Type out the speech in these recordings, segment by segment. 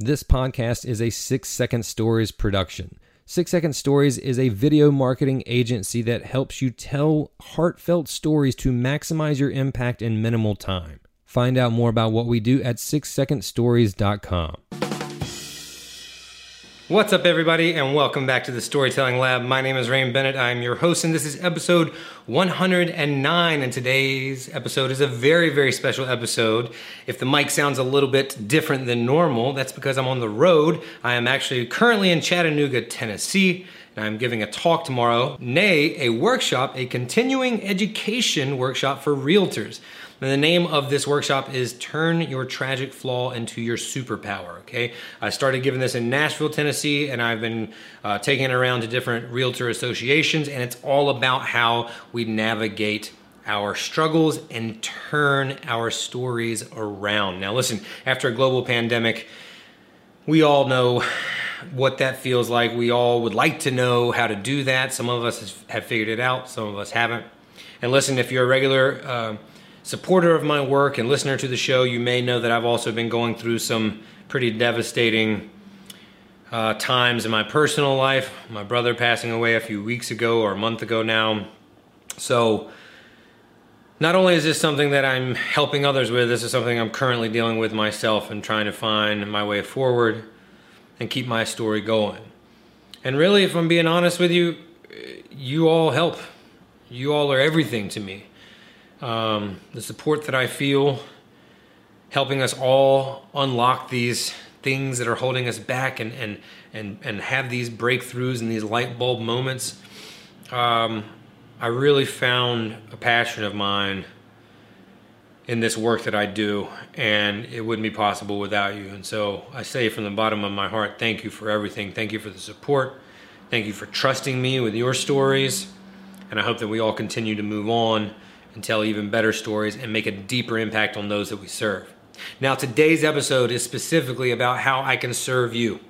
This podcast is a Six Second Stories production. Six Second Stories is a video marketing agency that helps you tell heartfelt stories to maximize your impact in minimal time. Find out more about what we do at sixsecondstories.com. What's up, everybody, and welcome back to the Storytelling Lab. My name is Rain Bennett. I'm your host, and this is episode 109. And today's episode is a very, very special episode. If the mic sounds a little bit different than normal, that's because I'm on the road. I am actually currently in Chattanooga, Tennessee. And I'm giving a talk tomorrow, nay, a workshop, a continuing education workshop for realtors. The name of this workshop is Turn Your Tragic Flaw into Your Superpower. Okay, I started giving this in Nashville, Tennessee, and I've been uh, taking it around to different realtor associations, and it's all about how we navigate our struggles and turn our stories around. Now, listen, after a global pandemic, we all know what that feels like. We all would like to know how to do that. Some of us have figured it out, some of us haven't. And listen, if you're a regular uh, supporter of my work and listener to the show, you may know that I've also been going through some pretty devastating uh, times in my personal life. My brother passing away a few weeks ago or a month ago now. So, not only is this something that I'm helping others with, this is something I'm currently dealing with myself and trying to find my way forward and keep my story going. And really, if I'm being honest with you, you all help. You all are everything to me um, the support that I feel, helping us all unlock these things that are holding us back and and and and have these breakthroughs and these light bulb moments. Um, I really found a passion of mine in this work that I do, and it wouldn't be possible without you. And so I say from the bottom of my heart, thank you for everything. Thank you for the support. Thank you for trusting me with your stories. And I hope that we all continue to move on and tell even better stories and make a deeper impact on those that we serve. Now, today's episode is specifically about how I can serve you.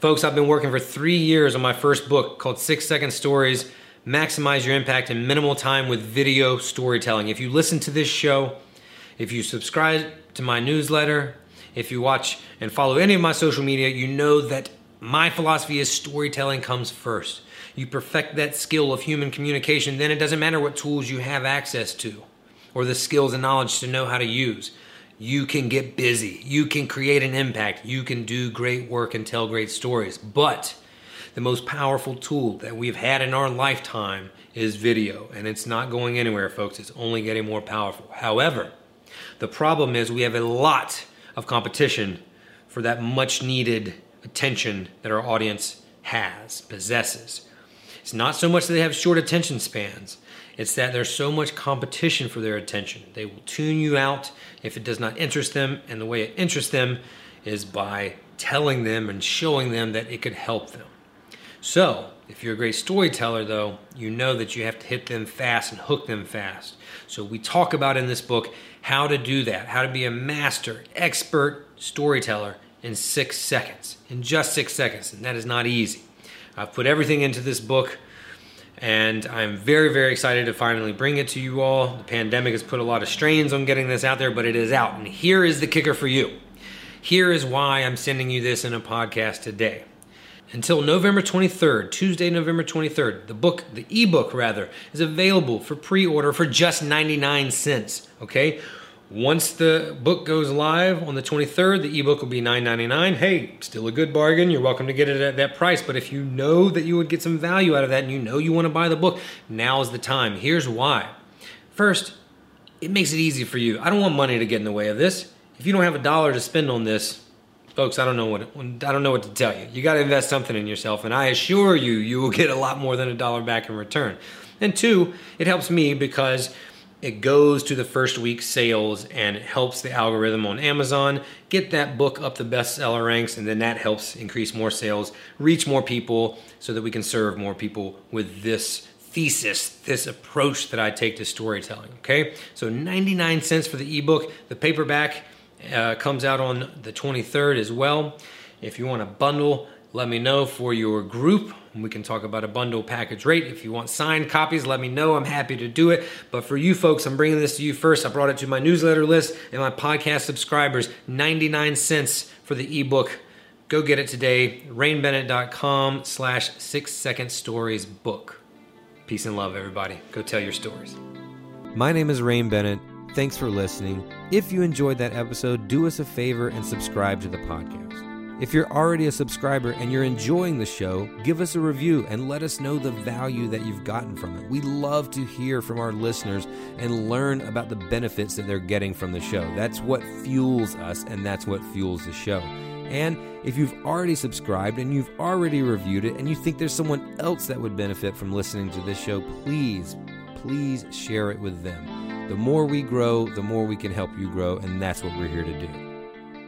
Folks, I've been working for three years on my first book called Six Second Stories Maximize Your Impact in Minimal Time with Video Storytelling. If you listen to this show, if you subscribe to my newsletter, if you watch and follow any of my social media, you know that my philosophy is storytelling comes first. You perfect that skill of human communication, then it doesn't matter what tools you have access to or the skills and knowledge to know how to use. You can get busy. You can create an impact. You can do great work and tell great stories. But the most powerful tool that we've had in our lifetime is video, and it's not going anywhere, folks. It's only getting more powerful. However, the problem is we have a lot of competition for that much needed attention that our audience has, possesses. It's not so much that they have short attention spans, it's that there's so much competition for their attention. They will tune you out if it does not interest them, and the way it interests them is by telling them and showing them that it could help them. So, if you're a great storyteller, though, you know that you have to hit them fast and hook them fast. So, we talk about in this book how to do that, how to be a master, expert storyteller in six seconds, in just six seconds. And that is not easy. I've put everything into this book, and I'm very, very excited to finally bring it to you all. The pandemic has put a lot of strains on getting this out there, but it is out. And here is the kicker for you. Here is why I'm sending you this in a podcast today until November 23rd, Tuesday, November 23rd. The book, the ebook rather, is available for pre-order for just 99 cents, okay? Once the book goes live on the 23rd, the ebook will be $9.99. Hey, still a good bargain. You're welcome to get it at that price. But if you know that you would get some value out of that and you know you want to buy the book, now is the time. Here's why. First, it makes it easy for you. I don't want money to get in the way of this. If you don't have a dollar to spend on this, folks, I don't know what I don't know what to tell you. You got to invest something in yourself, and I assure you, you will get a lot more than a dollar back in return. And two, it helps me because it goes to the first week sales and helps the algorithm on Amazon get that book up the bestseller ranks, and then that helps increase more sales, reach more people, so that we can serve more people with this thesis, this approach that I take to storytelling. Okay, so 99 cents for the ebook, the paperback uh, comes out on the 23rd as well. If you want a bundle, let me know for your group. We can talk about a bundle package rate. If you want signed copies, let me know. I'm happy to do it. But for you folks, I'm bringing this to you first. I brought it to my newsletter list and my podcast subscribers. 99 cents for the ebook. Go get it today. RainBennett.com slash six second stories book. Peace and love, everybody. Go tell your stories. My name is Rain Bennett. Thanks for listening. If you enjoyed that episode, do us a favor and subscribe to the podcast. If you're already a subscriber and you're enjoying the show, give us a review and let us know the value that you've gotten from it. We love to hear from our listeners and learn about the benefits that they're getting from the show. That's what fuels us and that's what fuels the show. And if you've already subscribed and you've already reviewed it and you think there's someone else that would benefit from listening to this show, please, please share it with them. The more we grow, the more we can help you grow, and that's what we're here to do.